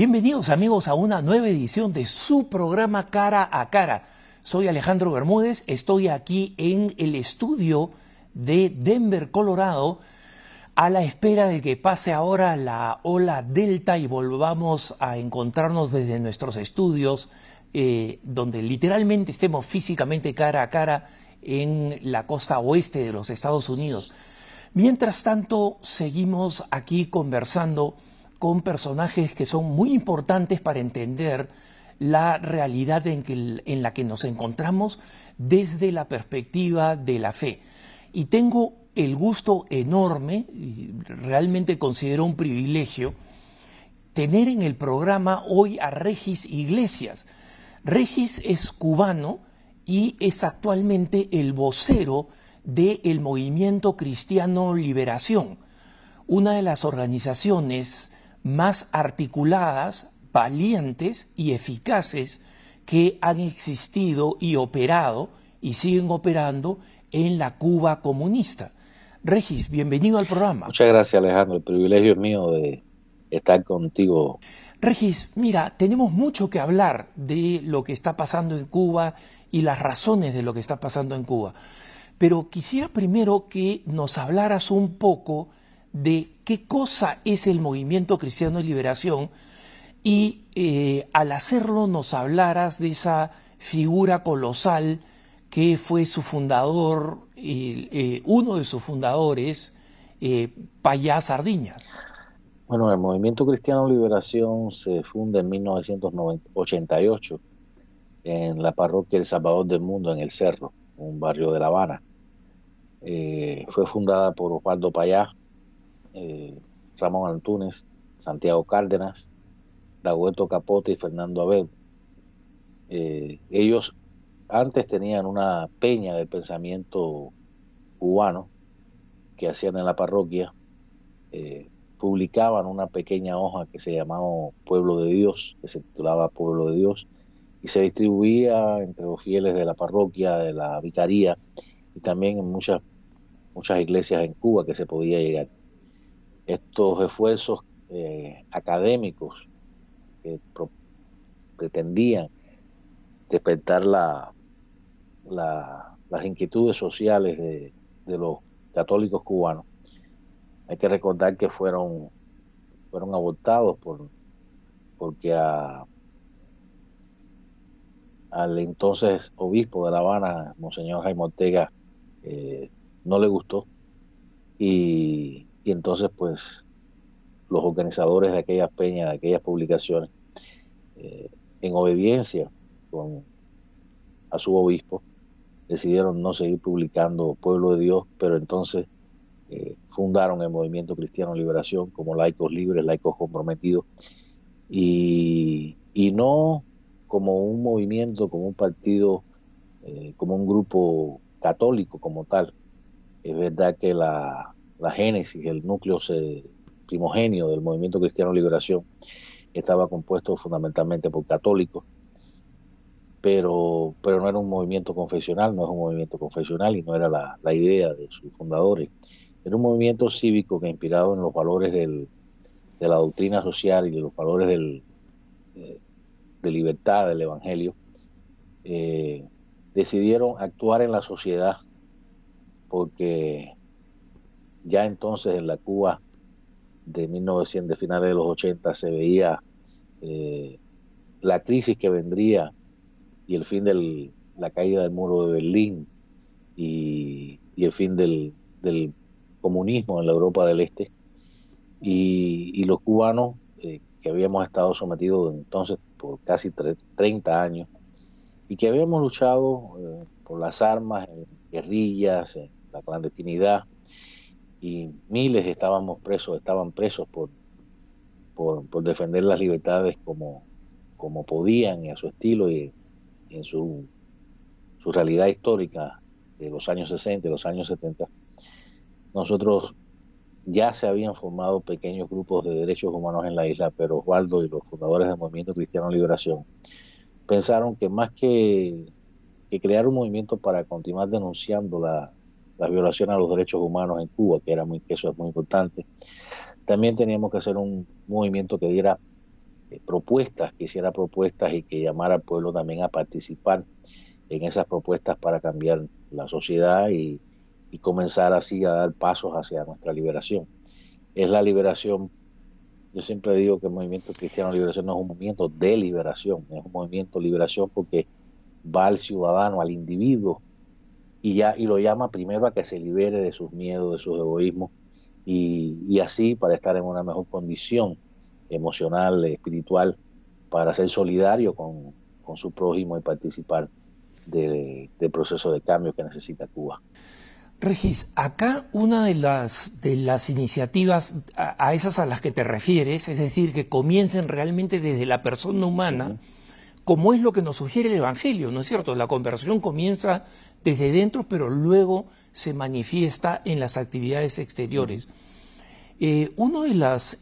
Bienvenidos amigos a una nueva edición de su programa Cara a Cara. Soy Alejandro Bermúdez, estoy aquí en el estudio de Denver, Colorado, a la espera de que pase ahora la ola delta y volvamos a encontrarnos desde nuestros estudios, eh, donde literalmente estemos físicamente cara a cara en la costa oeste de los Estados Unidos. Mientras tanto, seguimos aquí conversando con personajes que son muy importantes para entender la realidad en, la que nos encontramos desde la perspectiva de la fe. Y tengo el gusto enorme, y realmente considero un privilegio, tener en el programa hoy a Regis Iglesias. Regis es cubano y es actualmente el vocero del movimiento cristiano Liberación, una de las organizaciones más articuladas, valientes y eficaces que han existido y operado y siguen operando en la Cuba comunista. Regis, bienvenido al programa. Muchas gracias Alejandro, el privilegio es mío de estar contigo. Regis, mira, tenemos mucho que hablar de lo que está pasando en Cuba y las razones de lo que está pasando en Cuba. Pero quisiera primero que nos hablaras un poco de qué cosa es el movimiento cristiano de liberación y eh, al hacerlo nos hablaras de esa figura colosal que fue su fundador, eh, uno de sus fundadores, eh, Payá Sardiñas. Bueno, el movimiento cristiano de liberación se funda en 1988 en la parroquia El Salvador del Mundo, en El Cerro, un barrio de La Habana. Fue fundada por Osvaldo Payá, eh, Ramón Antunes, Santiago Cárdenas, Dagueto Capote y Fernando Abel. Eh, ellos antes tenían una peña del pensamiento cubano que hacían en la parroquia, publicaban una pequeña hoja que se llamaba Pueblo de Dios, que se titulaba Pueblo de Dios, y se distribuía entre los fieles de la parroquia, de la vicaría y también en muchas muchas iglesias en Cuba que se podía llegar. Estos esfuerzos eh, académicos que pretendían despertar la, las inquietudes sociales de, los católicos cubanos, hay que recordar que fueron, fueron abortados por, porque a, al entonces obispo de La Habana, Monseñor Jaime Ortega, eh, no le gustó y, entonces pues los organizadores de aquellas peñas, de aquellas publicaciones, eh, en obediencia con, a su obispo, decidieron no seguir publicando Pueblo de Dios, pero entonces eh, fundaron el Movimiento Cristiano Liberación como laicos libres, laicos comprometidos, y, y no como un movimiento, como un partido, eh, como un grupo católico como tal, es verdad que la, génesis, el núcleo primogenio del movimiento cristiano liberación estaba compuesto fundamentalmente por católicos, pero, pero no era un movimiento confesional, no es un movimiento confesional y no era la, idea de sus fundadores. Era un movimiento cívico que inspirado en los valores de la doctrina social y de los valores del, eh, de libertad del Evangelio, eh, decidieron actuar en la sociedad porque ya entonces en la Cuba de 1900, de finales de los 80, se veía eh, la crisis que vendría y el fin de la caída del muro de Berlín y, el fin del, comunismo en la Europa del Este. Y, los cubanos, eh, que habíamos estado sometidos entonces por casi 30 años, y que habíamos luchado eh, por las armas, en guerrillas, la clandestinidad y miles estábamos presos, estaban presos por, por, defender las libertades como, como podían y a su estilo y en su, su realidad histórica de los años 60 y los años 70, nosotros ya se habían formado pequeños grupos de derechos humanos en la isla, pero Osvaldo y los fundadores del Movimiento Cristiano Liberación pensaron que más que, que crear un movimiento para continuar denunciando la, la violación a los derechos humanos en Cuba, que, era muy, eso es muy importante. También teníamos que hacer un movimiento que diera eh, propuestas, que hiciera propuestas y que llamara al pueblo también a participar en esas propuestas para cambiar la sociedad y, y comenzar así a dar pasos hacia nuestra liberación. Es la liberación, yo siempre digo que el movimiento cristiano de liberación no es un movimiento de liberación, es un movimiento de liberación porque va al ciudadano, al individuo, y ya y lo llama primero a que se libere de sus miedos, de sus egoísmos, y, así para estar en una mejor condición emocional, espiritual, para ser solidario con, su prójimo y participar del proceso de cambio que necesita Cuba. Regis, acá una de las, de las iniciativas a, esas a las que te refieres, es decir, que comiencen realmente desde la persona humana, como es lo que nos sugiere el Evangelio, ¿no es cierto? La conversión comienza desde dentro, pero luego se manifiesta en las actividades exteriores. Eh, de las,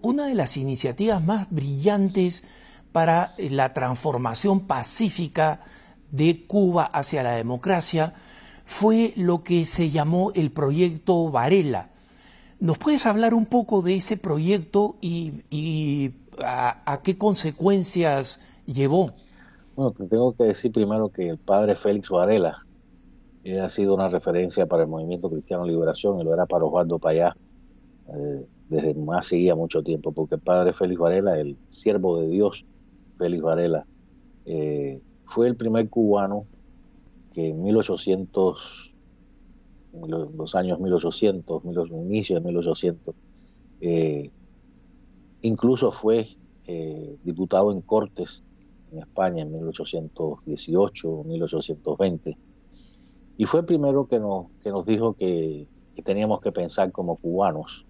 una de las iniciativas más brillantes para la transformación pacífica de Cuba hacia la democracia fue lo que se llamó el proyecto Varela. ¿Nos puedes hablar un poco de ese proyecto y, a, qué consecuencias llevó? Bueno, te tengo que decir primero que el padre Félix Varela, ha sido una referencia para el movimiento cristiano liberación y lo era para Osvaldo Payá eh, desde más seguía mucho tiempo, porque el padre Félix Varela, el siervo de Dios, Félix Varela, eh, fue el primer cubano que en 1800, en los años 1800, los inicios de 1800, eh, incluso fue diputado en Cortes en España en 1818, 1820 y fue primero que nos, que nos dijo que, teníamos que pensar como cubanos,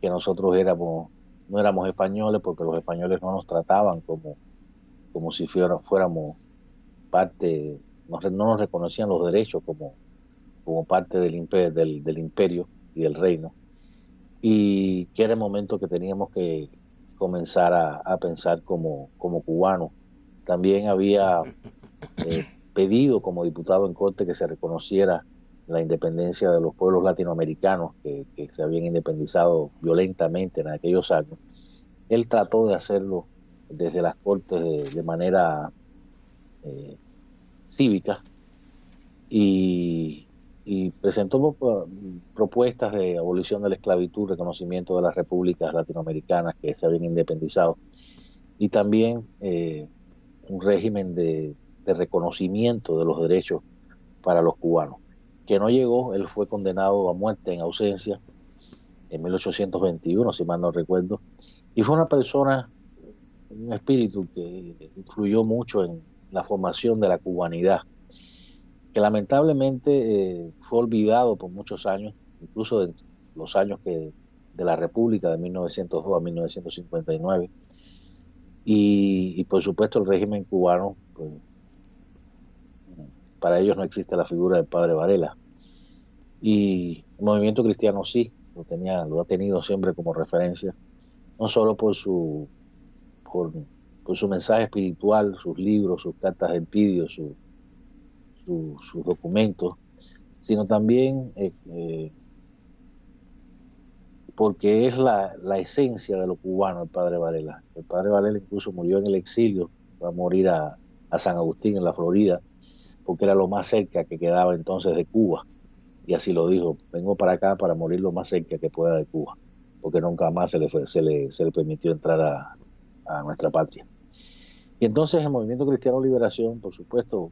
que nosotros éramos, no éramos españoles porque los españoles no nos trataban como, como si fuéramos parte, no, nos reconocían los derechos como, como parte del, imperio, del, imperio y del reino. Y que era el momento que teníamos que comenzar a, pensar como, como cubanos. También había eh, pedido como diputado en Corte que se reconociera la independencia de los pueblos latinoamericanos que, se habían independizado violentamente en aquellos años. Él trató de hacerlo desde las Cortes de, manera eh, cívica y, presentó propuestas de abolición de la esclavitud, reconocimiento de las repúblicas latinoamericanas que se habían independizado y también eh, un régimen de de reconocimiento de los derechos para los cubanos, que no llegó, él fue condenado a muerte en ausencia en 1821, si mal no recuerdo, y fue una persona, un espíritu que influyó mucho en la formación de la cubanidad, que lamentablemente eh, fue olvidado por muchos años, incluso de los años que de la República de 1902 a 1959, y, y por supuesto el régimen cubano pues, para ellos no existe la figura del padre Varela. Y el movimiento cristiano sí, lo, tenía, lo ha tenido siempre como referencia, no solo por su, por, su mensaje espiritual, sus libros, sus cartas de pidio, su, sus documentos, sino también eh, eh, porque es la, esencia de lo cubano el padre Varela. El padre Varela incluso murió en el exilio, va a morir a, a San Agustín en la Florida, porque era lo más cerca que quedaba entonces de Cuba. Y así lo dijo, vengo para acá para morir lo más cerca que pueda de Cuba, porque nunca más se le, se le, se le permitió entrar a, nuestra patria. Y entonces el movimiento cristiano liberación, por supuesto,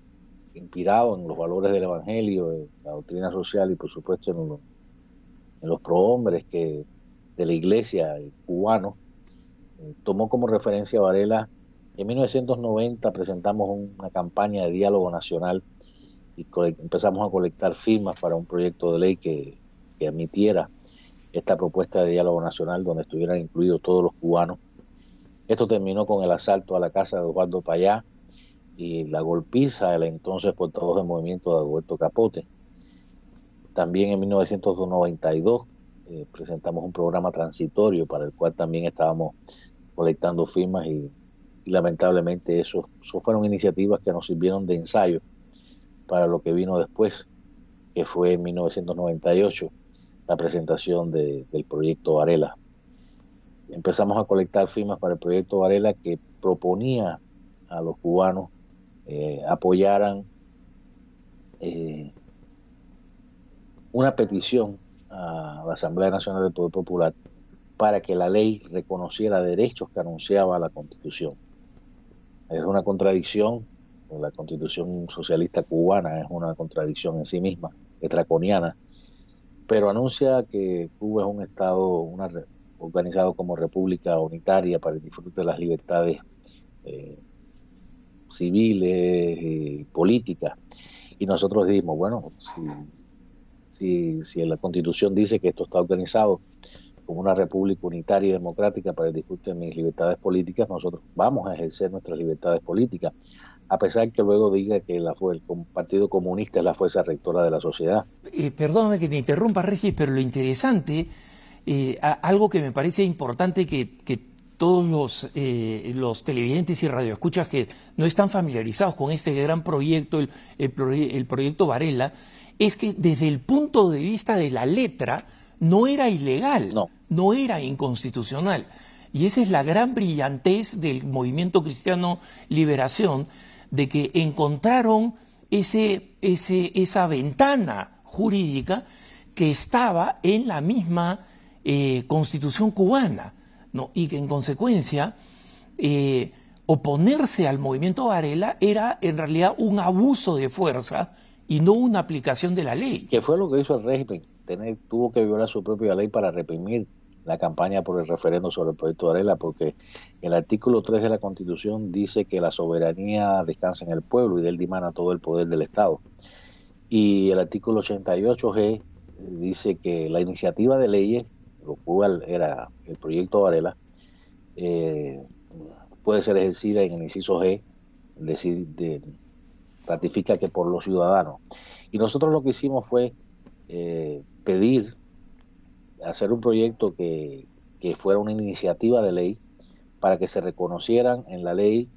inspirado en los valores del Evangelio, en la doctrina social y por supuesto en, los, en los prohombres que, de la iglesia cubano, eh, tomó como referencia a Varela en 1990 presentamos una campaña de diálogo nacional y empezamos a colectar firmas para un proyecto de ley que, admitiera esta propuesta de diálogo nacional donde estuvieran incluidos todos los cubanos. Esto terminó con el asalto a la casa de Osvaldo Payá y la golpiza del entonces portavoz del movimiento de Alberto Capote. También en 1992 eh, presentamos un programa transitorio para el cual también estábamos colectando firmas y y lamentablemente eso, fueron iniciativas que nos sirvieron de ensayo para lo que vino después, que fue en 1998 la presentación del proyecto Varela. empezamos a colectar firmas para el proyecto Varela que proponía a los cubanos eh, apoyaran eh, una petición a la Asamblea Nacional del Poder Popular para que la ley reconociera derechos que anunciaba la Constitución. Es una contradicción, la Constitución socialista cubana es una contradicción en sí misma, es draconiana, pero anuncia que Cuba es un Estado una, organizado como república unitaria para el disfrute de las libertades eh, civiles y políticas. Y nosotros dijimos, bueno, si si, si la Constitución dice que esto está organizado como una república unitaria y democrática para el disfrute de mis libertades políticas, nosotros vamos a ejercer nuestras libertades políticas, a pesar que luego diga que el Partido Comunista es la fuerza rectora de la sociedad. Eh, perdóname que te interrumpa, Regis, pero lo interesante, eh, algo que me parece importante que, todos los, eh, los televidentes y radioescuchas que no están familiarizados con este gran proyecto, el, el proyecto Varela, es que desde el punto de vista de la letra no era ilegal, no, era inconstitucional. Y esa es la gran brillantez del movimiento cristiano liberación, de que encontraron ese, ese, esa ventana jurídica que estaba en la misma eh, constitución cubana, ¿no? y que en consecuencia eh, oponerse al movimiento Varela era en realidad un abuso de fuerza y no una aplicación de la ley. Que fue lo que hizo el régimen. Tener, tuvo que violar su propia ley para reprimir la campaña por el referendo sobre el proyecto de Arela, porque el artículo 3 de la Constitución dice que la soberanía descansa en el pueblo y de él dimana todo el poder del Estado. Y el artículo 88G dice que la iniciativa de leyes, lo cual era el proyecto Varela, eh, puede ser ejercida en el inciso G, decir, de, ratifica que por los ciudadanos. Y nosotros lo que hicimos fue eh, pedir, hacer un proyecto que, fuera una iniciativa de ley para que se reconocieran en la ley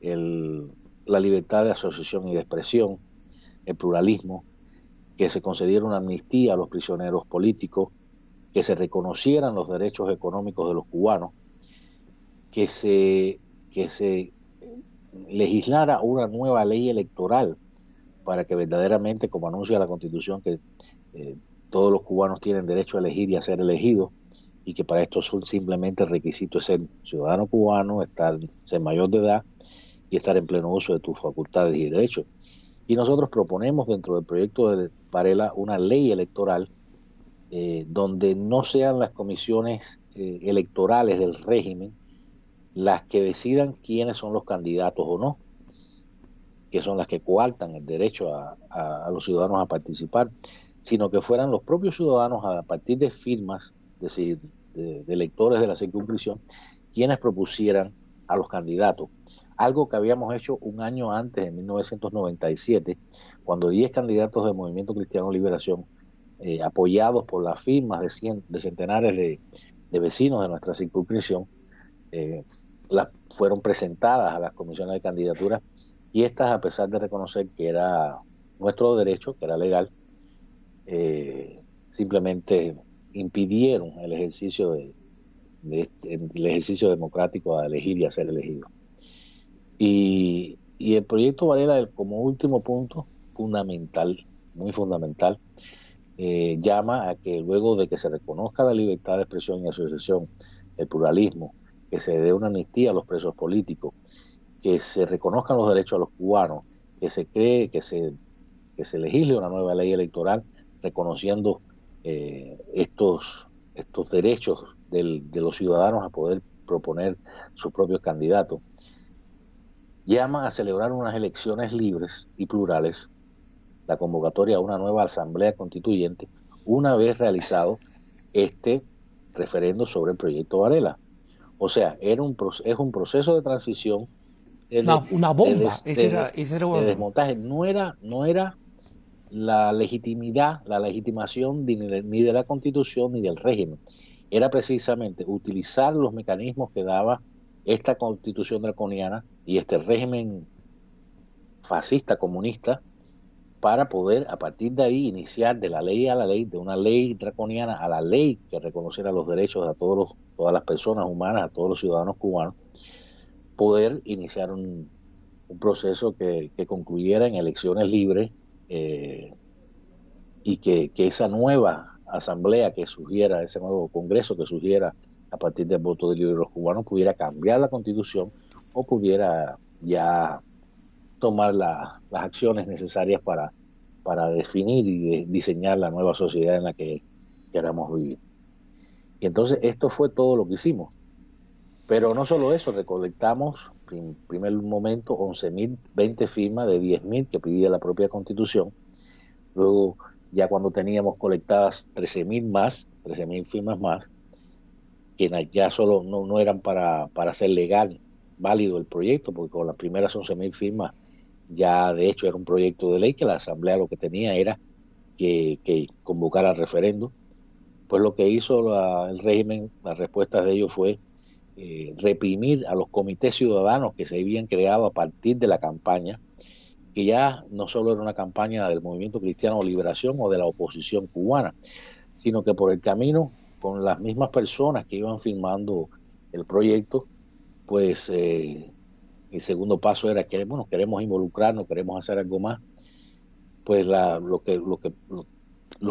el, la libertad de asociación y de expresión, el pluralismo, que se concediera una amnistía a los prisioneros políticos, que se reconocieran los derechos económicos de los cubanos, que se, que se legislara una nueva ley electoral para que verdaderamente, como anuncia la Constitución, que eh, todos los cubanos tienen derecho a elegir y a ser elegidos, y que para esto son simplemente requisitos ser ciudadano cubano, estar, ser mayor de edad y estar en pleno uso de tus facultades y derechos. Y nosotros proponemos dentro del proyecto de Varela una ley electoral eh, donde no sean las comisiones eh, electorales del régimen las que decidan quiénes son los candidatos o no, que son las que coartan el derecho a, los ciudadanos a participar, sino que fueran los propios ciudadanos a partir de firmas, decir, de, electores de la circunscripción, quienes propusieran a los candidatos. Algo que habíamos hecho un año antes, en 1997, cuando 10 candidatos del Movimiento Cristiano Liberación, eh, apoyados por las firmas de, de centenares de, de, vecinos de nuestra circunscripción, eh, fueron presentadas a las comisiones de candidatura y estas, a pesar de reconocer que era nuestro derecho, que era legal, eh, simplemente impidieron el ejercicio de, este, el ejercicio democrático a elegir y a ser elegido. Y, el proyecto Varela, como último punto fundamental, muy fundamental, eh, llama a que luego de que se reconozca la libertad de expresión y asociación, el pluralismo, que se dé una amnistía a los presos políticos, que se reconozcan los derechos a los cubanos, que se cree que se, que se legisle una nueva ley electoral reconociendo eh, estos, estos derechos de los ciudadanos a poder proponer sus propios candidatos. Llama a celebrar unas elecciones libres y plurales, la convocatoria a una nueva asamblea constituyente, una vez realizado este referendo sobre el proyecto Varela. O sea, era un, es un proceso de transición. una, bomba, ese era, de desmontaje. No era, no era la legitimidad, la legitimación ni de la constitución ni del régimen. Era precisamente utilizar los mecanismos que daba esta constitución draconiana y este régimen fascista, comunista, para poder a partir de ahí iniciar de la ley a la ley, de una ley draconiana a la ley que reconociera los derechos a todas las personas humanas, a todos los ciudadanos cubanos, poder iniciar un, proceso que, concluyera en elecciones libres eh, y que, esa nueva asamblea que surgiera, ese nuevo congreso que surgiera a partir del voto de los cubanos pudiera cambiar la constitución o pudiera ya tomar las acciones necesarias para, para definir y diseñar la nueva sociedad en la que queramos vivir. Y entonces esto fue todo lo que hicimos. Pero no solo eso, recolectamos en primer momento 11.020 firmas de 10.000 que pedía la propia constitución. Luego, ya cuando teníamos colectadas 13.000 más, 13.000 firmas más, que ya solo no, no eran para, para hacer legal, válido el proyecto, porque con las primeras 11.000 firmas ya de hecho era un proyecto de ley que la Asamblea lo que tenía era que, que convocara referendo. Pues lo que hizo el régimen, la respuesta de ellos fue eh, reprimir a los comités ciudadanos que se habían creado a partir de la campaña, que ya no solo era una campaña del movimiento cristiano de liberación o de la oposición cubana, sino que por el camino, con las mismas personas que iban firmando el proyecto, pues eh, el segundo paso era que bueno, queremos involucrarnos, queremos hacer algo más, pues la, lo que lo que lo,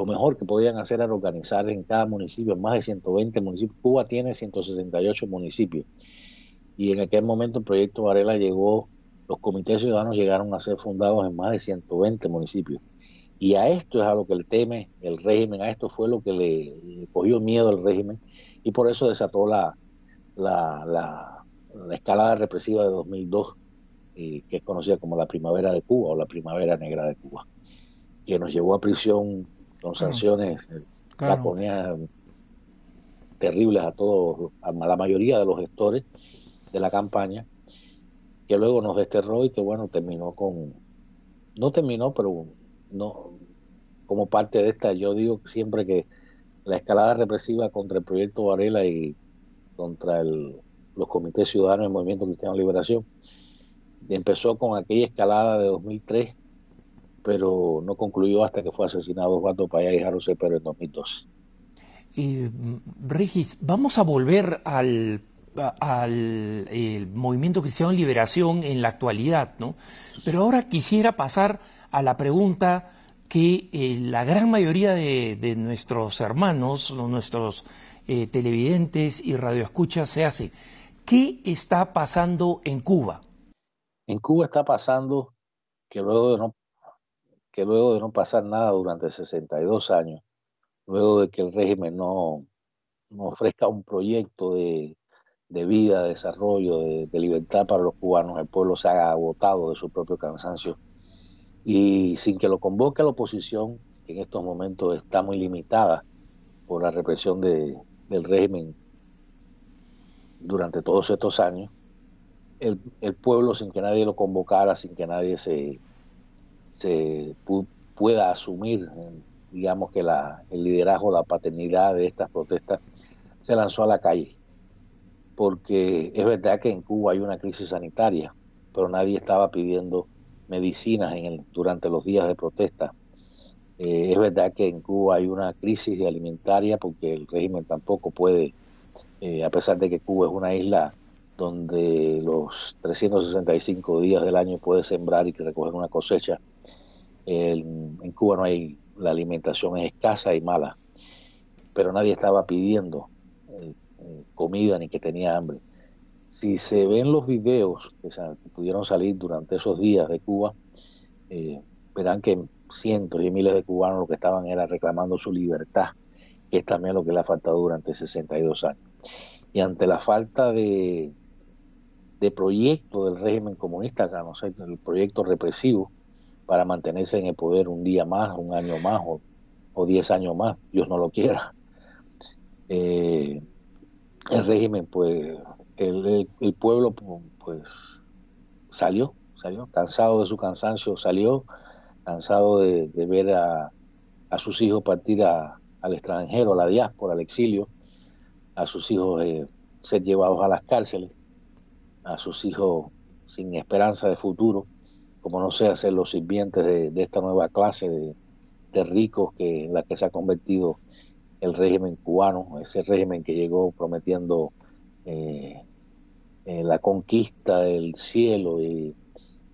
mejor que podían hacer era organizar en cada municipio, más de 120 municipios. Cuba tiene 168 municipios. Y en aquel momento el proyecto Varela llegó, los comités ciudadanos llegaron a ser fundados en más de 120 municipios. Y a esto es a lo que le teme el régimen, a esto fue lo que le, cogió miedo el régimen y por eso desató la, la la escalada represiva de 2002, eh, que es conocida como la Primavera de Cuba o la Primavera Negra de Cuba, que nos llevó a prisión con sanciones eh, terribles a todos, a la mayoría de los gestores de la campaña, que luego nos desterró y que bueno, terminó con, no terminó, pero no, como parte de esta, yo digo siempre que la escalada represiva contra el proyecto Varela y contra el los comités ciudadanos del Movimiento Cristiano de Liberación. Empezó con aquella escalada de 2003, pero no concluyó hasta que fue asesinado Osvaldo Payá y Jaro Cepero en 2012. Eh, Regis, vamos a volver al, al Movimiento Cristiano de Liberación en la actualidad, ¿no? Pero ahora quisiera pasar a la pregunta que eh, la gran mayoría de, de nuestros hermanos, nuestros eh, televidentes y radioescuchas se hace. ¿Qué está pasando en Cuba? En Cuba está pasando que luego de no, que luego de no pasar nada durante 62 años, luego de que el régimen no, ofrezca un proyecto de, vida, de desarrollo, de, libertad para los cubanos, el pueblo se ha agotado de su propio cansancio y sin que lo convoque la oposición, que en estos momentos está muy limitada por la represión del régimen durante todos estos años, el, pueblo sin que nadie lo convocara, sin que nadie se, se pueda asumir, digamos que la, el liderazgo, la paternidad de estas protestas, se lanzó a la calle. Porque es verdad que en Cuba hay una crisis sanitaria, pero nadie estaba pidiendo medicinas en el, durante los días de protesta. Eh, es verdad que en Cuba hay una crisis alimentaria porque el régimen tampoco puede eh, a pesar de que Cuba es una isla donde los 365 días del año puede sembrar y recoger una cosecha, en Cuba no hay, la alimentación es escasa y mala, pero nadie estaba pidiendo eh, eh, comida ni que tenía hambre. Si se ven los videos que, pudieron salir durante esos días de Cuba, verán que cientos y miles de cubanos lo que estaban era reclamando su libertad, que es también lo que le ha faltado durante 62 años. Y ante la falta de, de proyecto del régimen comunista, no sé, el proyecto represivo para mantenerse en el poder un día más, un año más o, diez años más, Dios no lo quiera. Eh, el régimen, pues, el, pueblo, pues, salió, salió, cansado de su cansancio, salió, cansado de, ver a, a, sus hijos partir a, al extranjero, a la diáspora, al exilio, a sus hijos eh, ser llevados a las cárceles, a sus hijos sin esperanza de futuro, como no sé, ser los sirvientes de, esta nueva clase de, ricos que en la que se ha convertido el régimen cubano, ese régimen que llegó prometiendo eh, eh, la conquista del cielo y,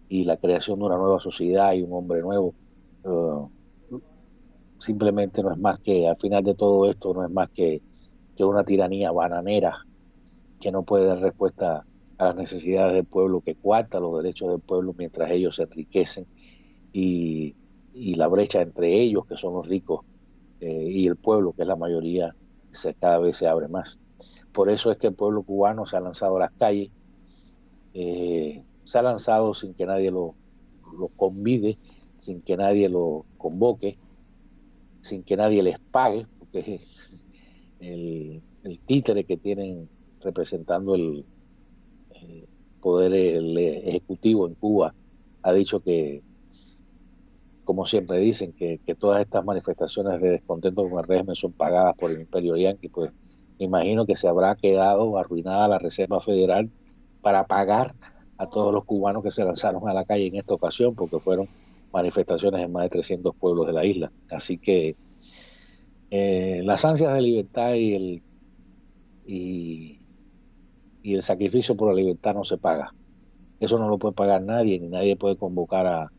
la creación de una nueva sociedad y un hombre nuevo. simplemente no es más que, al final de todo esto, no es más que, que una tiranía bananera que no puede dar respuesta a las necesidades del pueblo, que cuarta los derechos del pueblo mientras ellos se enriquecen y, la brecha entre ellos, que son los ricos, eh, y el pueblo, que es la mayoría, se, cada vez se abre más. Por eso es que el pueblo cubano se ha lanzado a las calles, eh, se ha lanzado sin que nadie lo, lo convide, sin que nadie lo convoque, sin que nadie les pague, porque el, el títere que tienen representando el, poder ejecutivo en Cuba ha dicho que, como siempre dicen, que, todas estas manifestaciones de descontento con el régimen son pagadas por el imperio yanqui, pues imagino que se habrá quedado arruinada la Reserva Federal para pagar a todos los cubanos que se lanzaron a la calle en esta ocasión, porque fueron manifestaciones en más de 300 pueblos de la isla. Así que eh, las ansias de libertad y el, y, y el sacrificio por la libertad no se paga. Eso no lo puede pagar nadie, ni nadie puede convocar a,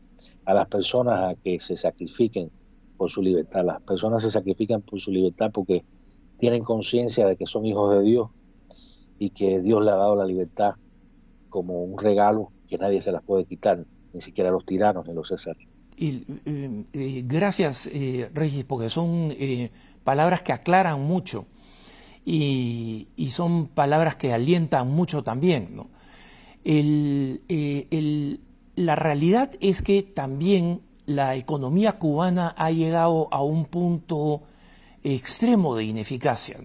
las personas a que se sacrifiquen por su libertad. Las personas se sacrifican por su libertad porque tienen conciencia de que son hijos de Dios y que Dios le ha dado la libertad como un regalo que nadie se las puede quitar, ni siquiera los tiranos ni los césares. Y, eh, eh, gracias, eh, Regis, porque son eh, palabras que aclaran mucho y, son palabras que alientan mucho también. ¿no? Eh, la realidad es que también la economía cubana ha llegado a un punto extremo de ineficacia.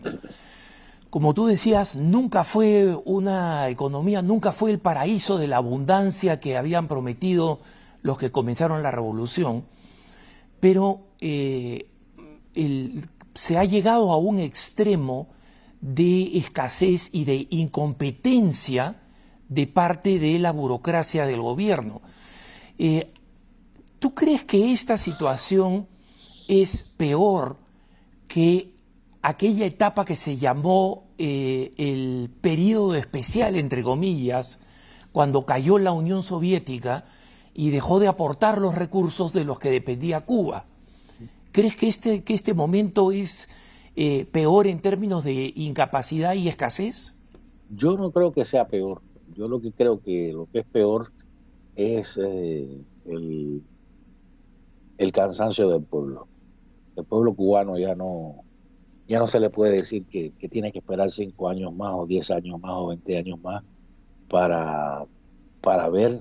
Como tú decías, nunca fue una economía, nunca fue el paraíso de la abundancia que habían prometido los que comenzaron la revolución, pero eh, se ha llegado a un extremo de escasez y de incompetencia de parte de la burocracia del gobierno. Eh, ¿Tú crees que esta situación es peor que aquella etapa que se llamó eh, el periodo especial, entre comillas, cuando cayó la Unión Soviética y dejó de aportar los recursos de los que dependía Cuba? ¿Crees que este, que este momento es eh, peor en términos de incapacidad y escasez? Yo no creo que sea peor. Yo lo que creo que lo que es peor es eh, el, cansancio del pueblo. El pueblo cubano ya no ya no se le puede decir que, tiene que esperar cinco años más o diez años más o veinte años más para, para ver,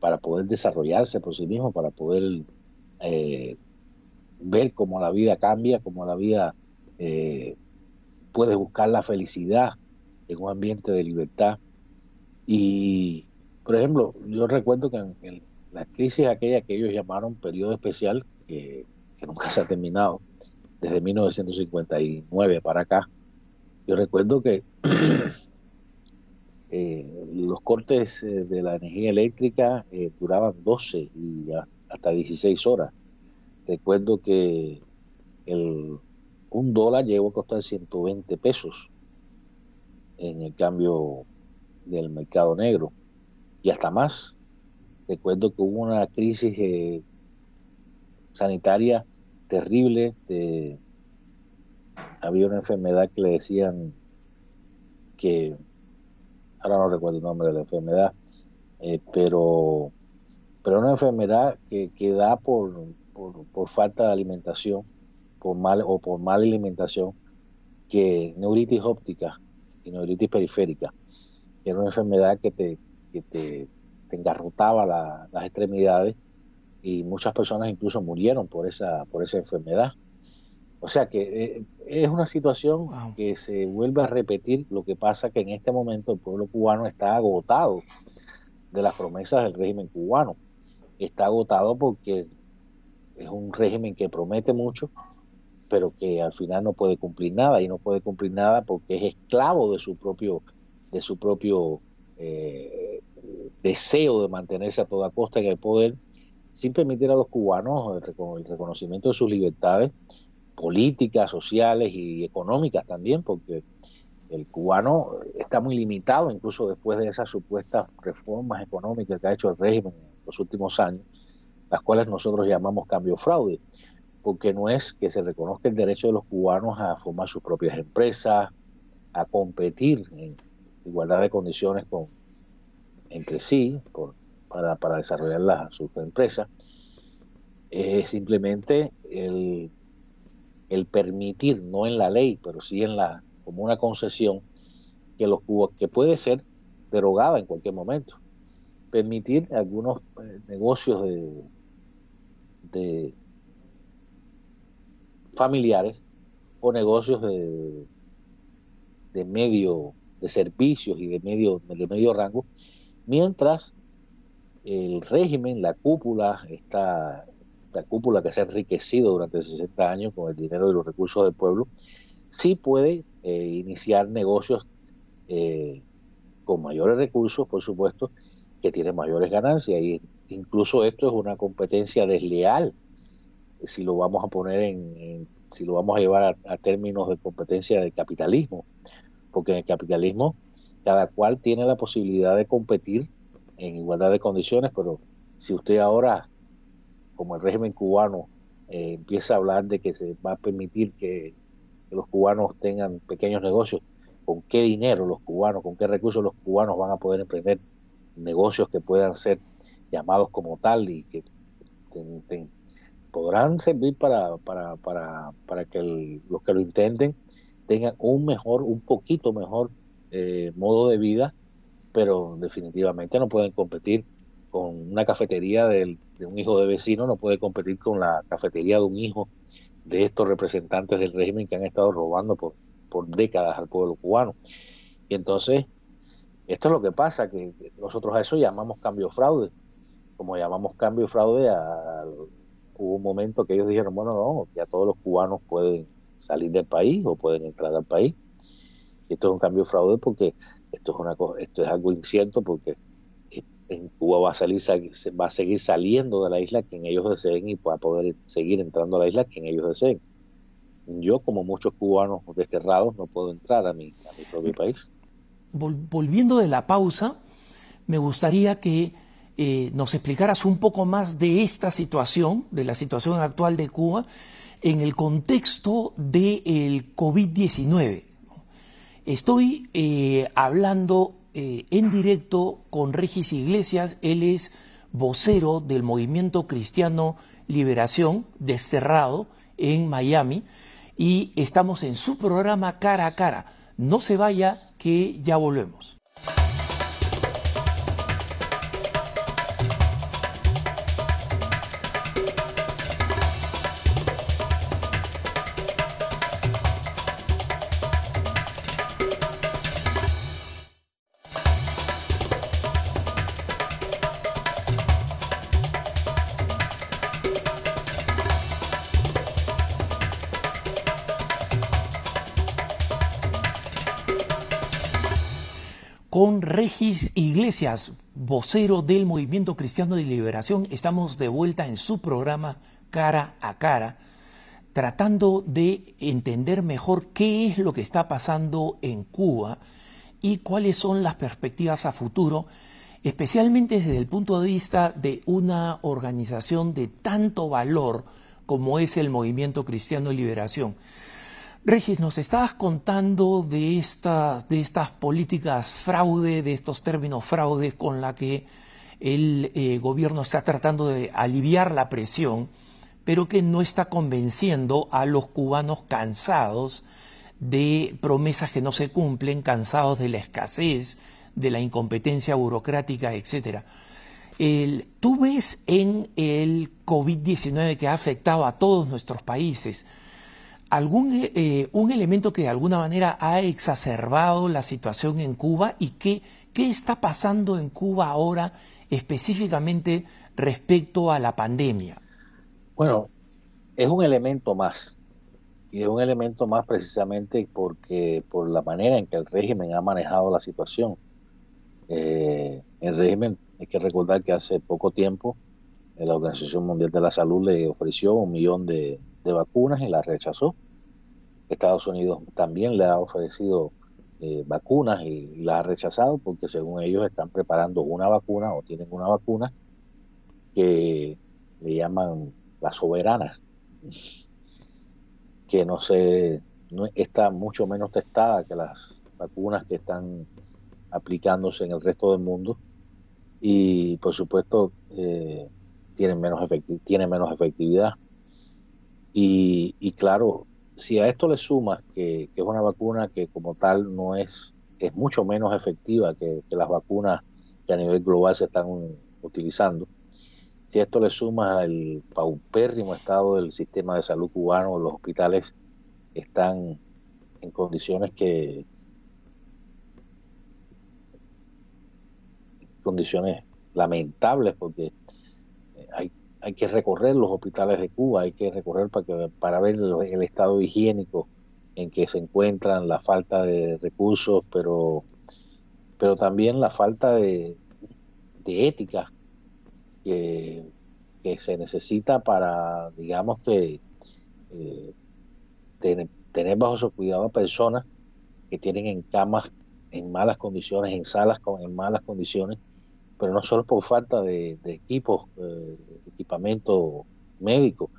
para poder desarrollarse por sí mismo, para poder eh, ver cómo la vida cambia, cómo la vida eh, puedes buscar la felicidad en un ambiente de libertad. Y, por ejemplo, yo recuerdo que en, la crisis aquella que ellos llamaron periodo especial, que, nunca se ha terminado, desde 1959 para acá, yo recuerdo que eh, los cortes eh, de la energía eléctrica eh, duraban 12 y hasta 16 horas. Recuerdo que el, un dólar llegó a costar 120 pesos en el cambio del mercado negro y hasta más. Recuerdo que hubo una crisis eh, sanitaria terrible. De, había una enfermedad que le decían que, ahora no recuerdo el nombre de la enfermedad, eh, pero, pero una enfermedad que, que da por, por falta de alimentación por mal o por mala alimentación que neuritis óptica y neuritis periférica, que era una enfermedad que te, que te, engarrotaba las extremidades y muchas personas incluso murieron por esa, por esa enfermedad. O sea que eh, es una situación que se vuelve a repetir, lo que pasa que en este momento el pueblo cubano está agotado de las promesas del régimen cubano. Está agotado porque es un régimen que promete mucho, pero que al final no puede cumplir nada y no puede cumplir nada porque es esclavo de su propio de su propio eh, deseo de mantenerse a toda costa en el poder, sin permitir a los cubanos el, reconocimiento de sus libertades políticas, sociales y económicas también, porque el cubano está muy limitado, incluso después de esas supuestas reformas económicas que ha hecho el régimen en los últimos años, las cuales nosotros llamamos cambio fraude, porque no es que se reconozca el derecho de los cubanos a formar sus propias empresas, a competir en igualdad de condiciones con, entre sí para, desarrollar sus empresas, es simplemente el, permitir, no en la ley, pero sí en la como una concesión que los que puede ser derogada en cualquier momento. Permitir algunos eh, negocios de familiares o negocios de, de medio de servicios y de medio de medio rango mientras el régimen la cúpula está la cúpula que se ha enriquecido durante 60 años con el dinero y los recursos del pueblo sí puede eh, iniciar negocios eh, con mayores recursos por supuesto que tienen mayores ganancias. Y incluso esto es una competencia desleal si lo vamos a poner en, si lo vamos a llevar a, términos de competencia de capitalismo, porque en el capitalismo cada cual tiene la posibilidad de competir en igualdad de condiciones, pero si usted ahora, como el régimen cubano, eh, empieza a hablar de que se va a permitir que, los cubanos tengan pequeños negocios, ¿con qué dinero los cubanos, con qué recursos los cubanos van a poder emprender negocios que puedan ser llamados como tal y que podrán servir para, para, para, para que los que lo intenten tengan un mejor, un poquito mejor eh, modo de vida, pero definitivamente no pueden competir con una cafetería de un hijo de vecino, no puede competir con la cafetería de un hijo de estos representantes del régimen que han estado robando por, por décadas al pueblo cubano. Y entonces, esto es lo que pasa, que nosotros a eso llamamos cambio fraude, como llamamos cambio fraude a hubo un momento que ellos dijeron, bueno, no, ya todos los cubanos pueden salir del país o pueden entrar al país. Y esto es un cambio de fraude porque esto es una esto es algo incierto porque eh, en Cuba va a salir va a seguir saliendo de la isla quien ellos deseen y va a poder seguir entrando a la isla quien ellos deseen. Yo, como muchos cubanos desterrados, no puedo entrar a mi, a mi propio país. Volviendo de la pausa, me gustaría que eh, nos explicaras un poco más de esta situación, de la situación actual de Cuba, en el contexto del COVID-19. Estoy eh, hablando eh, en directo con Regis Iglesias, él es vocero del Movimiento Cristiano Liberación, desterrado en Miami, y estamos en su programa Cara a Cara. No se vaya, que ya volvemos. Iglesias, vocero del Movimiento Cristiano de Liberación. Estamos de vuelta en su programa Cara a Cara, tratando de entender mejor qué es lo que está pasando en Cuba y cuáles son las perspectivas a futuro, especialmente desde el punto de vista de una organización de tanto valor como es el Movimiento Cristiano de Liberación. Regis, nos estabas contando de estas, de estas políticas fraude, de estos términos fraude con la que el eh, gobierno está tratando de aliviar la presión, pero que no está convenciendo a los cubanos cansados de promesas que no se cumplen, cansados de la escasez, de la incompetencia burocrática, etc. Tú ves en el COVID-19 que ha afectado a todos nuestros países, algún eh, un elemento que de alguna manera ha exacerbado la situación en Cuba y qué, qué está pasando en Cuba ahora específicamente respecto a la pandemia. Bueno, es un elemento más y es un elemento más precisamente porque por la manera en que el régimen ha manejado la situación. Eh, el régimen Hay que recordar que hace poco tiempo la Organización Mundial de la Salud le ofreció un millón de, vacunas y las rechazó. Estados Unidos también le ha ofrecido eh, vacunas y, las ha rechazado porque según ellos están preparando una vacuna o tienen una vacuna que le llaman la soberana, que no se no, está mucho menos testada que las vacunas que están aplicándose en el resto del mundo y por supuesto eh, tienen menos tiene menos efectividad y, claro si a esto le sumas que, es una vacuna que como tal no es es mucho menos efectiva que, las vacunas que a nivel global se están utilizando si esto le sumas el paupérrimo estado del sistema de salud cubano los hospitales están en condiciones que condiciones lamentables porque hay, hay que recorrer los hospitales de Cuba, hay que recorrer para, que, para ver el, estado higiénico en que se encuentran, la falta de recursos, pero, pero también la falta de, ética que, se necesita para, digamos que, eh, tener bajo su cuidado a personas que tienen en camas en malas condiciones, en salas con, en malas condiciones, pero no solo por falta de, equipos, eh, equipamiento médico,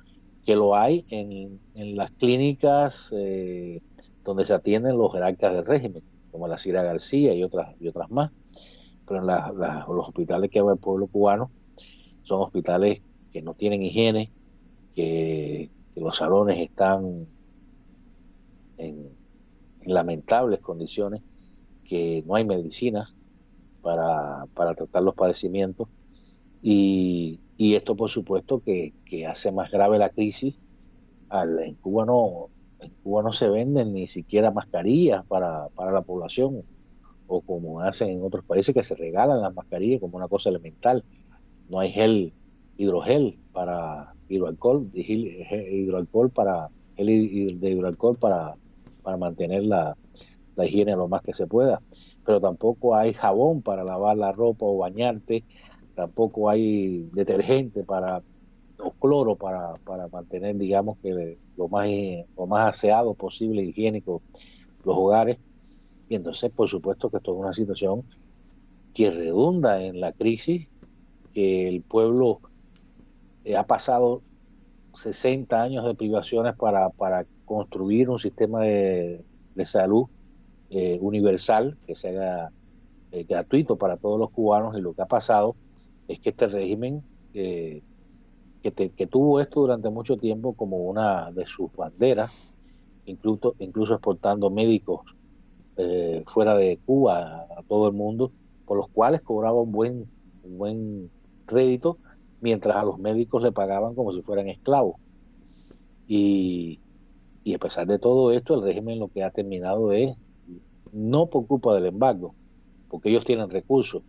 que lo hay en, las clínicas eh, donde se atienden los jerarcas del régimen, como la Cira García y otras, y otras más. Pero en los hospitales que hay el pueblo cubano son hospitales que no tienen higiene, que, los salones están en, en lamentables condiciones, que no hay medicinas, para, para tratar los padecimientos. Y, y esto, por supuesto, que, que, hace más grave la crisis. Al, en, Cuba no, en Cuba no se venden ni siquiera mascarillas para, para la población, o como hacen en otros países que se regalan las mascarillas como una cosa elemental. No hay gel, hidrogel para hidroalcohol, hidroalcohol para gel de hidroalcohol para, para mantener la, la higiene lo más que se pueda pero tampoco hay jabón para lavar la ropa o bañarte, tampoco hay detergente para o cloro para, para mantener, digamos, que lo más, lo más aseado posible, higiénico, los hogares. Y entonces, por supuesto, que esto es una situación que redunda en la crisis, que el pueblo eh, ha pasado 60 años de privaciones para, para construir un sistema de, de salud eh, universal, que sea eh, gratuito para todos los cubanos y lo que ha pasado es que este régimen eh, que, tuvo esto durante mucho tiempo como una de sus banderas, incluso, incluso exportando médicos fuera de Cuba a, todo el mundo, por los cuales cobraba un buen, buen crédito, mientras a los médicos le pagaban como si fueran esclavos. Y, y a pesar de todo esto, el régimen lo que ha terminado es no por culpa del embargo, porque ellos tienen recursos.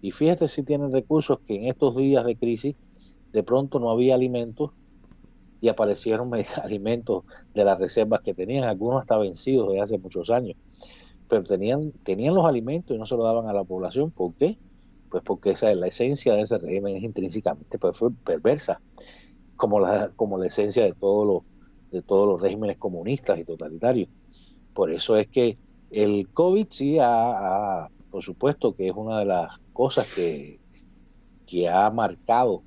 Y fíjate si tienen recursos que en estos días de crisis de pronto no había alimentos y aparecieron alimentos de las reservas que tenían, algunos hasta vencidos desde hace muchos años, pero tenían, tenían los alimentos y no se lo daban a la población. ¿Por qué? Pues porque esa, la esencia de ese régimen es intrínsecamente perversa, como la, como la esencia de todos los de todos los regímenes comunistas y totalitarios. Por eso es que el COVID sí ha, por supuesto que es una de las cosas que, que ha marcado,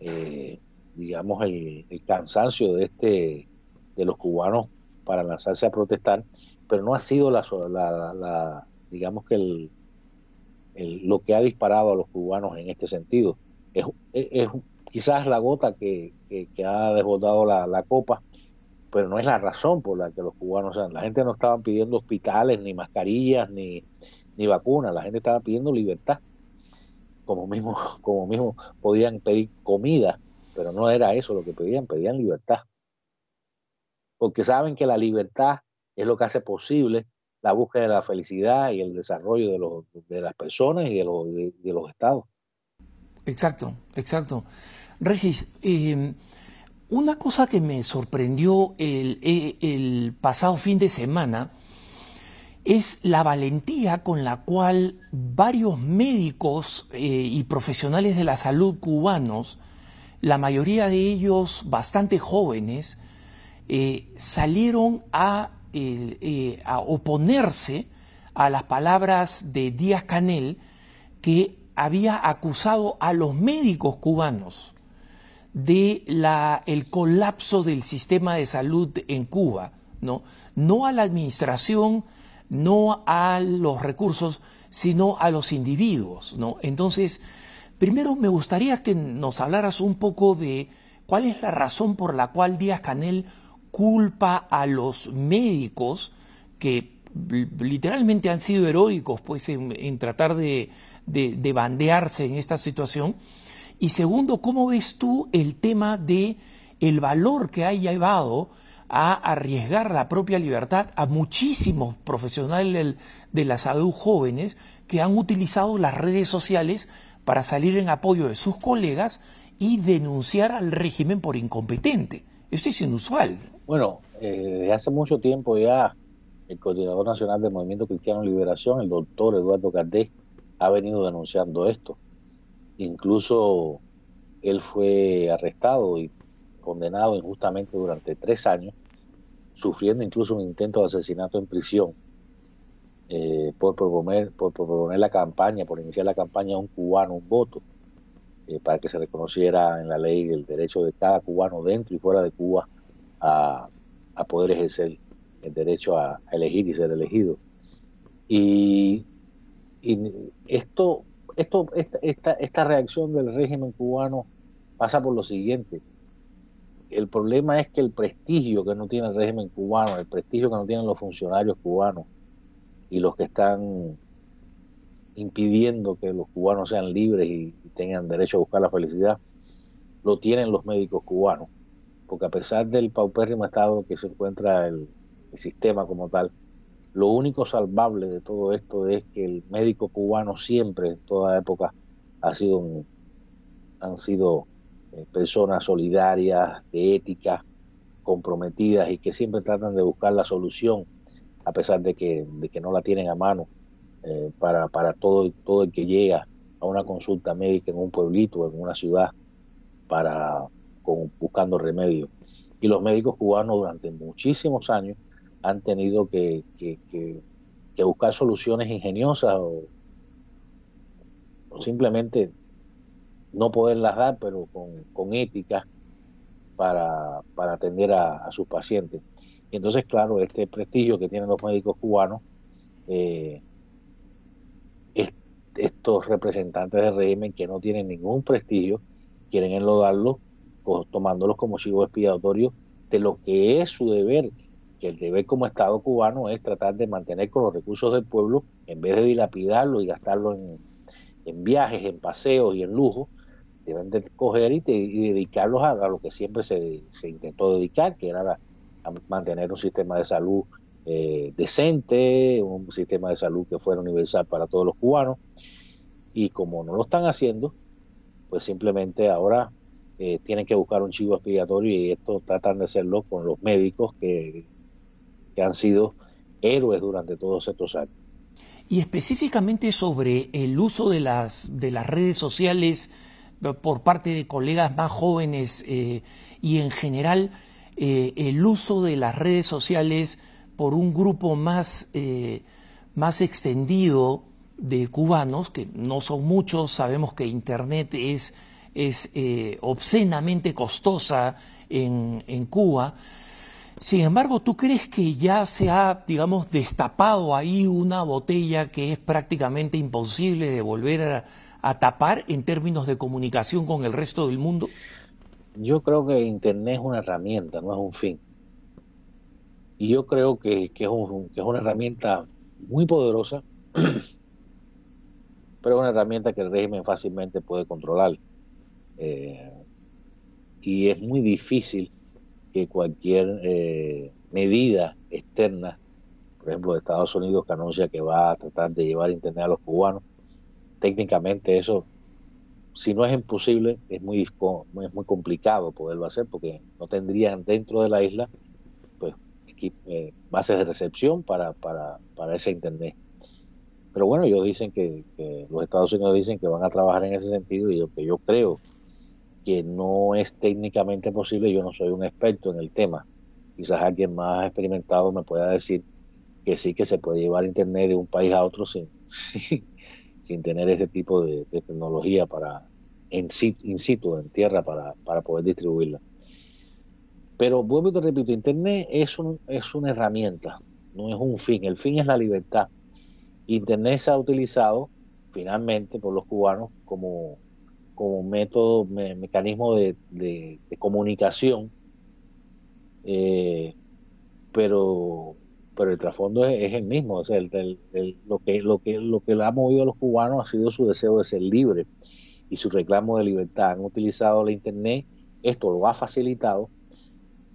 eh, digamos, el, cansancio de este de los cubanos para lanzarse a protestar, pero no ha sido la, la, digamos que el, lo que ha disparado a los cubanos en este sentido. Es, es, quizás la gota que, que, ha desbordado la, la copa, pero no es la razón por la que los cubanos, la gente no estaba pidiendo hospitales, ni mascarillas, ni, ni vacunas, la gente estaba pidiendo libertad. Como mismo, como mismo podían pedir comida, pero no era eso lo que pedían, pedían libertad. Porque saben que la libertad es lo que hace posible la búsqueda de la felicidad y el desarrollo de, los, de las personas y de los, de, los estados. Exacto, exacto. Regis, eh, una cosa que me sorprendió el, pasado fin de semana es la valentía con la cual varios médicos eh, y profesionales de la salud cubanos, la mayoría de ellos bastante jóvenes, eh, salieron eh, a, oponerse a las palabras de Díaz Canel que había acusado a los médicos cubanos de la, el colapso del sistema de salud en Cuba, ¿no? no a la administración no a los recursos, sino a los individuos, ¿no? Entonces, primero me gustaría que nos hablaras un poco de cuál es la razón por la cual Díaz Canel culpa a los médicos que literalmente han sido heroicos pues en, tratar de, de, bandearse en esta situación y segundo cómo ves tú el tema de el valor que ha llevado a arriesgar la propia libertad a muchísimos profesionales de la salud jóvenes que han utilizado las redes sociales para salir en apoyo de sus colegas y denunciar al régimen por incompetente. Esto es inusual. Bueno, eh, desde hace mucho tiempo ya el coordinador nacional del Movimiento Cristiano Liberación, el doctor Eduardo Cardés, ha venido denunciando esto. Incluso él fue arrestado y condenado injustamente durante tres años, sufriendo incluso un intento de asesinato en prisión eh, por, proponer, por proponer la campaña, por iniciar la campaña a un cubano, un voto, eh, para que se reconociera en la ley el derecho de cada cubano dentro y fuera de Cuba a, poder ejercer el derecho a, elegir y ser elegido. Y, esto, esto, esta, esta reacción del régimen cubano pasa por lo siguiente el problema es que el prestigio que no tiene el régimen cubano, el prestigio que no tienen los funcionarios cubanos y los que están impidiendo que los cubanos sean libres y, tengan derecho a buscar la felicidad, lo tienen los médicos cubanos. Porque a pesar del paupérrimo estado que se encuentra el, sistema como tal, lo único salvable de todo esto es que el médico cubano siempre, en toda época, ha sido han sido eh, personas solidarias, de ética, comprometidas y que siempre tratan de buscar la solución a pesar de que, de que no la tienen a mano eh, para, para todo, todo el que llega a una consulta médica en un pueblito, en una ciudad, para buscando remedio. Y los médicos cubanos durante muchísimos años han tenido que, buscar soluciones ingeniosas o simplemente no poderlas dar, pero con, ética para, atender a, sus pacientes. Y entonces, claro, este prestigio que tienen los médicos cubanos, eh, estos representantes del régimen que no tienen ningún prestigio, quieren enlodarlos tomándolos como chivo expiatorio de lo que es su deber, que el deber como Estado cubano es tratar de mantener con los recursos del pueblo, en vez de dilapidarlo y gastarlo en, en viajes, en paseos y en lujo, deben de coger y, dedicarlos a, lo que siempre se, intentó dedicar, que era mantener un sistema de salud eh, decente, un sistema de salud que fuera universal para todos los cubanos. Y como no lo están haciendo, pues simplemente ahora eh, tienen que buscar un chivo expiatorio y esto tratan de hacerlo con los médicos que, que han sido héroes durante todos estos años. Y específicamente sobre el uso de las, de las redes sociales, por parte de colegas más jóvenes eh, y en general eh, el uso de las redes sociales por un grupo más, eh, más extendido de cubanos, que no son muchos, sabemos que Internet es, es obscenamente costosa en, en Cuba. Sin embargo, ¿tú crees que ya se ha, digamos, destapado ahí una botella que es prácticamente imposible de volver a, tapar en términos de comunicación con el resto del mundo? Yo creo que Internet es una herramienta, no es un fin. Y yo creo que, es, una herramienta muy poderosa, pero es una herramienta que el régimen fácilmente puede controlar. Eh, y es muy difícil que cualquier eh, medida externa, por ejemplo de Estados Unidos que anuncia que va a tratar de llevar Internet a los cubanos, técnicamente eso, si no es imposible, es muy, es muy complicado poderlo hacer porque no tendrían dentro de la isla pues eh, bases de recepción para, para, para ese Internet. Pero bueno, ellos dicen que, los Estados Unidos dicen que van a trabajar en ese sentido y yo, que yo creo que no es técnicamente posible, yo no soy un experto en el tema. Quizás alguien más experimentado me pueda decir que sí que se puede llevar Internet de un país a otro sin, sin, tener ese tipo de, tecnología para en in situ, en tierra, para, para poder distribuirla. Pero vuelvo y te repito, Internet es, un, es una herramienta, no es un fin. El fin es la libertad. Internet se ha utilizado finalmente por los cubanos como, como método, mecanismo de, comunicación, eh, pero, pero el trasfondo es, el mismo. O sea, lo, que, lo, que, lo que le ha movido a los cubanos ha sido su deseo de ser libre y su reclamo de libertad. Han utilizado la Internet, esto lo ha facilitado,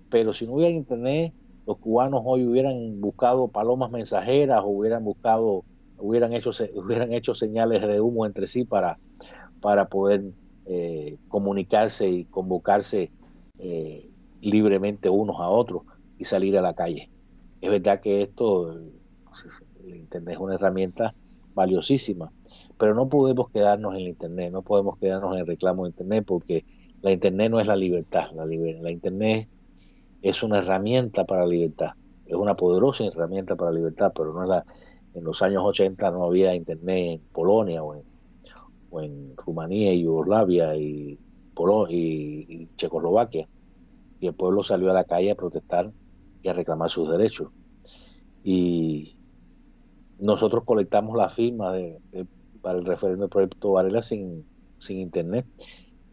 pero si no hubiera Internet, los cubanos hoy hubieran buscado palomas mensajeras, hubieran buscado hubieran hecho, hubieran hecho señales de humo entre sí para, para poder eh, comunicarse y convocarse eh, libremente unos a otros y salir a la calle. Es verdad que esto, el Internet es una herramienta valiosísima, pero no podemos quedarnos en el Internet, no podemos quedarnos en el reclamo de Internet porque la Internet no es la libertad, la, la Internet es una herramienta para la libertad, es una poderosa herramienta para la libertad, pero no es la, en los años 80 no había internet en Polonia o en, o en Rumanía y Yugoslavia y, y, Checoslovaquia. Y el pueblo salió a la calle a protestar y a reclamar sus derechos. Y nosotros colectamos la firma para el referéndum del proyecto Varela sin, sin internet.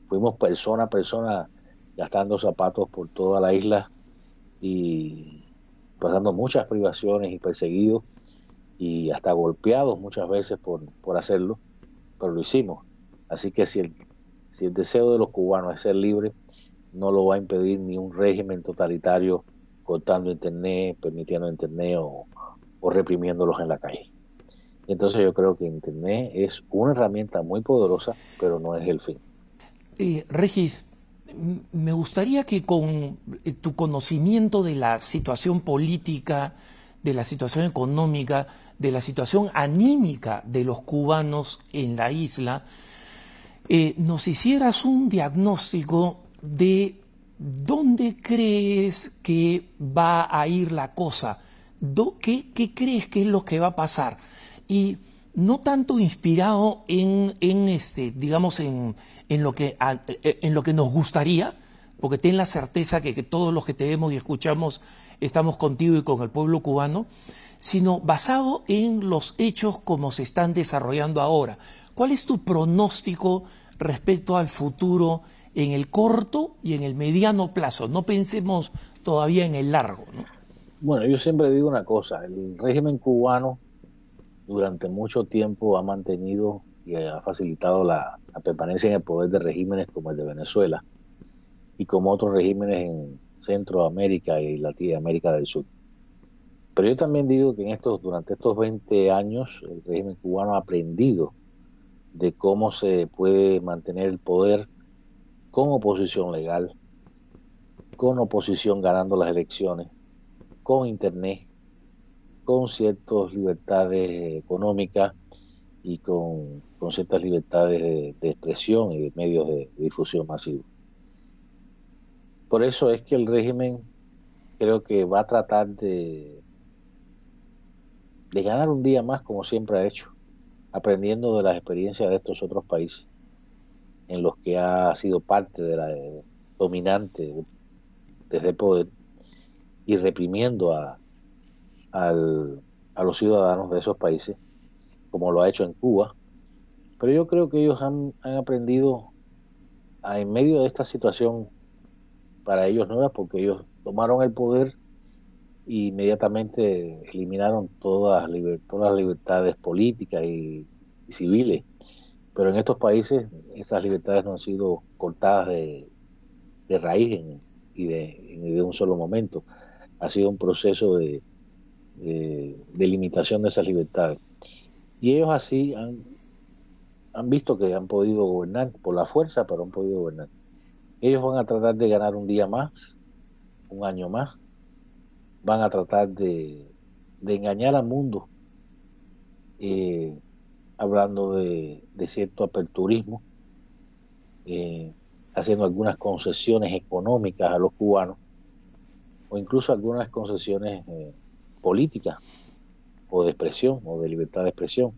Fuimos persona a persona gastando zapatos por toda la isla y pasando muchas privaciones y perseguidos y hasta golpeados muchas veces por, por hacerlo, pero lo hicimos. Así que si el, deseo de los cubanos es ser libre, no lo va a impedir ni un régimen totalitario cortando internet, permitiendo internet o, reprimiéndolos en la calle. Entonces yo creo que internet es una herramienta muy poderosa, pero no es el fin. Eh, Regis, me gustaría que con eh, tu conocimiento de la situación política, de la situación económica, de la situación anímica de los cubanos en la isla, eh, nos hicieras un diagnóstico de dónde crees que va a ir la cosa, qué, crees que es lo que va a pasar. Y no tanto inspirado en, este, digamos, en, lo que, en lo que nos gustaría, porque ten la certeza que, que todos los que te vemos y escuchamos estamos contigo y con el pueblo cubano, sino basado en los hechos como se están desarrollando ahora. ¿Cuál es tu pronóstico respecto al futuro en el corto y en el mediano plazo? No pensemos todavía en el largo. Bueno, yo siempre digo una cosa, el régimen cubano durante mucho tiempo ha mantenido y ha facilitado la, la permanencia en el poder de regímenes como el de Venezuela y como otros regímenes en Centroamérica y Latinoamérica del Sur. Pero yo también digo que en estos, durante estos 20 años el régimen cubano ha aprendido de cómo se puede mantener el poder con oposición legal, con oposición ganando las elecciones, con Internet, con ciertas libertades económicas y con, ciertas libertades de, expresión y de medios de difusión masivos. Por eso es que el régimen creo que va a tratar de, de ganar un día más como siempre ha hecho, aprendiendo de las experiencias de estos otros países en los que ha sido parte de la dominante desde el poder y reprimiendo a, a los ciudadanos de esos países, como lo ha hecho en Cuba. Pero yo creo que ellos han, han aprendido a, en medio de esta situación para ellos nuevas porque ellos tomaron el poder e inmediatamente eliminaron todas, todas las libertades políticas y, civiles. Pero en estos países esas libertades no han sido cortadas de, raíz y de, de, un solo momento. Ha sido un proceso de, de, limitación de esas libertades. Y ellos así han, han visto que han podido gobernar por la fuerza, pero han podido gobernar. Ellos van a tratar de ganar un día más, un año más, van a tratar de, engañar al mundo, eh, hablando de, cierto aperturismo, eh, haciendo algunas concesiones económicas a los cubanos, o incluso algunas concesiones eh, políticas, o de expresión, o de libertad de expresión,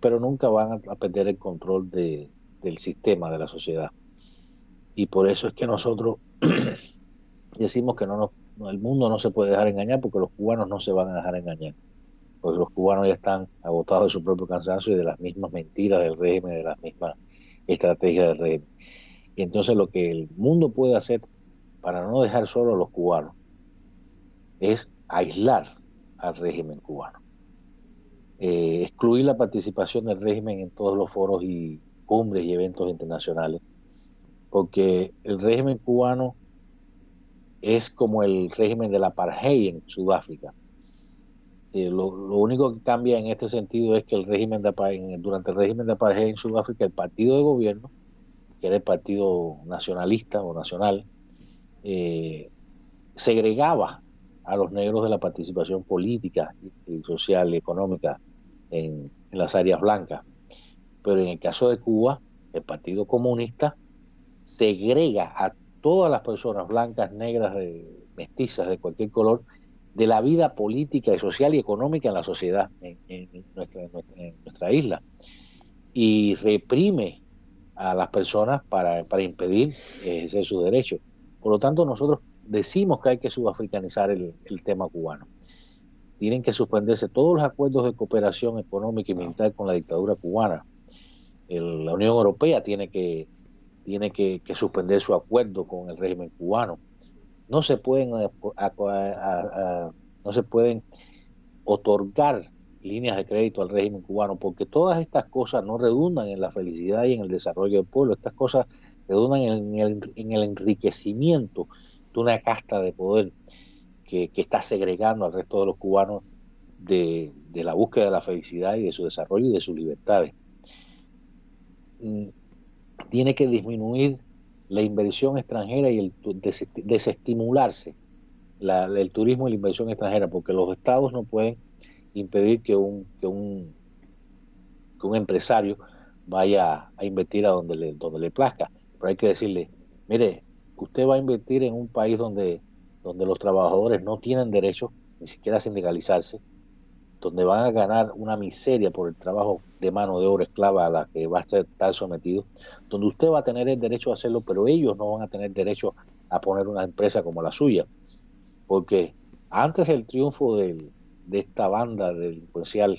pero nunca van a, perder el control del sistema, de la sociedad. Y por eso es que nosotros decimos que no nos el mundo no se puede dejar engañar porque los cubanos no se van a dejar engañar. Porque los cubanos ya están agotados de su propio cansancio y de las mismas mentiras del régimen, de las mismas estrategias del régimen. Y entonces lo que el mundo puede hacer para no dejar solo a los cubanos es aislar al régimen cubano. Eh, excluir la participación del régimen en todos los foros y cumbres y eventos internacionales, porque el régimen cubano es como el régimen de la apartheid en Sudáfrica. Eh, lo, único que cambia en este sentido es que el régimen de, durante el régimen de apartheid en Sudáfrica, el partido de gobierno, que era el partido nacionalista o nacional, eh, segregaba a los negros de la participación política y, social y económica en, en las áreas blancas. Pero en el caso de Cuba, el Partido Comunista segrega a todas las personas blancas, negras, mestizas, de cualquier color, de la vida política y social y económica en la sociedad, en, nuestra, isla. Y reprime a las personas para, impedir ejercer sus derechos. Por lo tanto, nosotros decimos que hay que sudafricanizar el, tema cubano. Tienen que suspenderse todos los acuerdos de cooperación económica y militar con la dictadura cubana. la Unión Europea tiene que tiene que, suspender su acuerdo con el régimen cubano. No se pueden, no se pueden otorgar líneas de crédito al régimen cubano, porque todas estas cosas no redundan en la felicidad y en el desarrollo del pueblo, estas cosas redundan en el, en el enriquecimiento de una casta de poder que, está segregando al resto de los cubanos de, de la búsqueda de la felicidad y de su desarrollo y de sus libertades mm, tiene que disminuir la inversión extranjera y el desestimularse el turismo y la inversión extranjera, porque los estados no pueden impedir que un, que un, que un empresario vaya a invertir a donde le, donde le plazca. Pero hay que decirle, mire, usted va a invertir en un país donde, donde los trabajadores no tienen derecho ni siquiera a sindicalizarse, donde van a ganar una miseria por el trabajo de mano de obra esclava a la que va a estar sometido, donde usted va a tener el derecho a hacerlo, pero ellos no van a tener derecho a poner una empresa como la suya. Porque antes del triunfo de esta banda delincuencial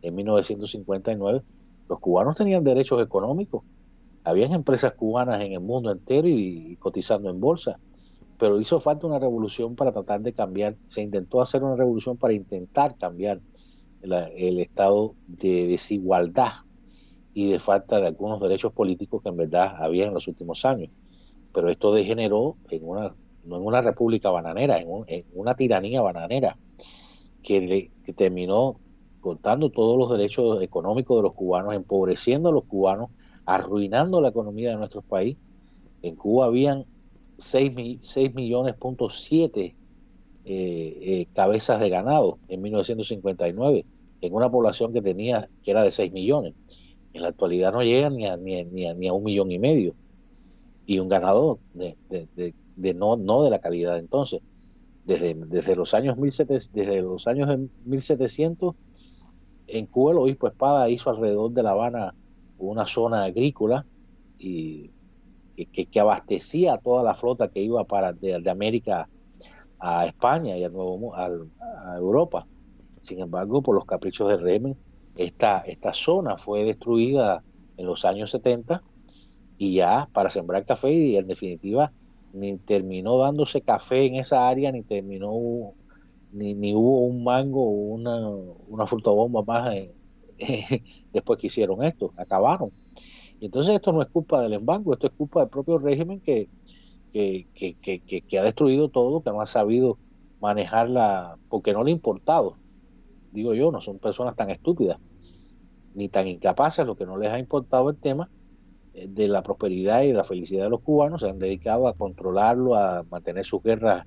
en 1959, los cubanos tenían derechos económicos. Habían empresas cubanas en el mundo entero y cotizando en bolsa pero hizo falta una revolución para tratar de cambiar, se intentó hacer una revolución para intentar cambiar el estado de desigualdad y de falta de algunos derechos políticos que en verdad había en los últimos años. Pero esto degeneró en una, no en una república bananera, en, una tiranía bananera que, terminó cortando todos los derechos económicos de los cubanos, empobreciendo a los cubanos, arruinando la economía de nuestro país. En Cuba habían 6, 6 millones punto 7 eh, eh, cabezas de ganado en 1959, en una población que tenía que era de 6 millones. En la actualidad no llega ni a, ni, ni a, un millón y medio. Y un ganador de, de, no, no de la calidad entonces. Desde, desde los años 1700, desde los años de 1700 en Cuba el obispo Espada hizo alrededor de La Habana una zona agrícola y que, que, abastecía a toda la flota que iba para de, de América a España y a, nuevo, a, Europa. Sin embargo, por los caprichos del régimen, esta, esta zona fue destruida en los años 70 y ya para sembrar café y en definitiva ni terminó dándose café en esa área, ni terminó, ni, ni hubo un mango o una, una más después que hicieron esto, acabaron. Y entonces esto no es culpa del embargo, esto es culpa del propio régimen que, que, que, que, ha destruido todo, que no ha sabido manejarla porque no le ha importado. Digo yo, no son personas tan estúpidas ni tan incapaces, lo que no les ha importado el tema eh, de la prosperidad y de la felicidad de los cubanos, se han dedicado a controlarlo, a mantener sus guerras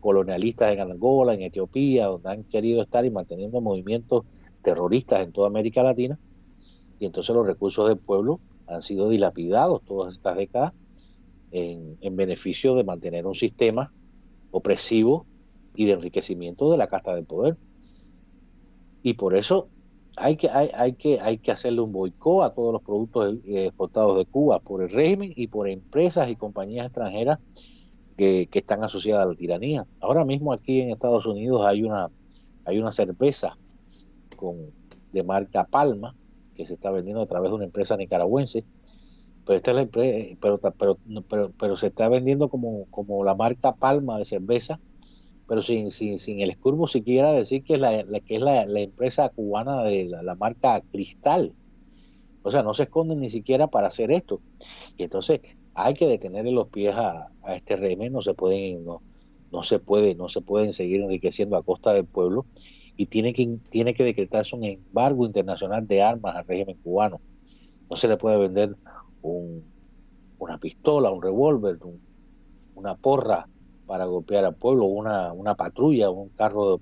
colonialistas en Angola, en Etiopía, donde han querido estar y manteniendo movimientos terroristas en toda América Latina. Y entonces los recursos del pueblo han sido dilapidados todas estas décadas en, en beneficio de mantener un sistema opresivo y de enriquecimiento de la casta del poder. Y por eso hay que, hay, hay, que, hay que hacerle un boicot a todos los productos eh, exportados de Cuba por el régimen y por empresas y compañías extranjeras que, que, están asociadas a la tiranía. Ahora mismo aquí en Estados Unidos hay una, hay una cerveza con, de marca Palma que se está vendiendo a través de una empresa nicaragüense, pero esta es la empresa, pero, pero, pero, pero se está vendiendo como, como la marca Palma de cerveza pero sin, sin, sin el escurbo siquiera decir que es la, que es la, empresa cubana de la, marca Cristal. O sea, no se esconden ni siquiera para hacer esto. Y entonces hay que detenerle los pies a, este régimen, no se pueden, no, no se puede, no se pueden seguir enriqueciendo a costa del pueblo y tiene que, tiene que decretarse un embargo internacional de armas al régimen cubano. No se le puede vender un, una pistola, un revólver, una porra para golpear al pueblo, una, una patrulla, un carro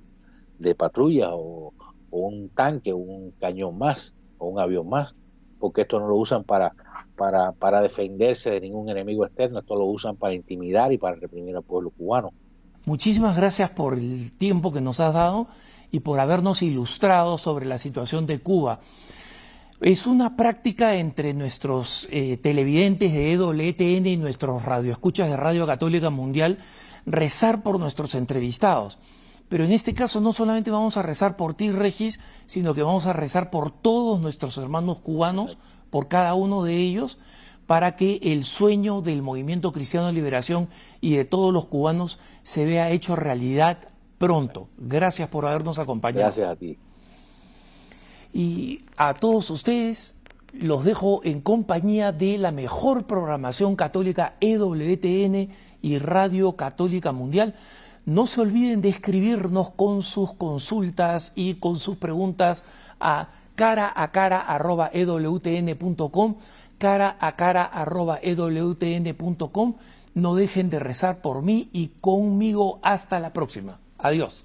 de, patrulla o, un tanque, un cañón más o un avión más, porque esto no lo usan para, para, para defenderse de ningún enemigo externo, esto lo usan para intimidar y para reprimir al pueblo cubano. Muchísimas gracias por el tiempo que nos has dado y por habernos ilustrado sobre la situación de Cuba. Es una práctica entre nuestros eh, televidentes de EWTN y nuestros radioescuchas de Radio Católica Mundial rezar por nuestros entrevistados. Pero en este caso no solamente vamos a rezar por ti, Regis, sino que vamos a rezar por todos nuestros hermanos cubanos, por cada uno de ellos, para que el sueño del movimiento cristiano de liberación y de todos los cubanos se vea hecho realidad pronto. Gracias por habernos acompañado. Gracias a ti. Y a todos ustedes los dejo en compañía de la mejor programación católica EWTN y Radio Católica Mundial. No se olviden de escribirnos con sus consultas y con sus preguntas a cara a cara arroba ewtn.com, cara a cara ewtn.com. No dejen de rezar por mí y conmigo. Hasta la próxima. Adiós.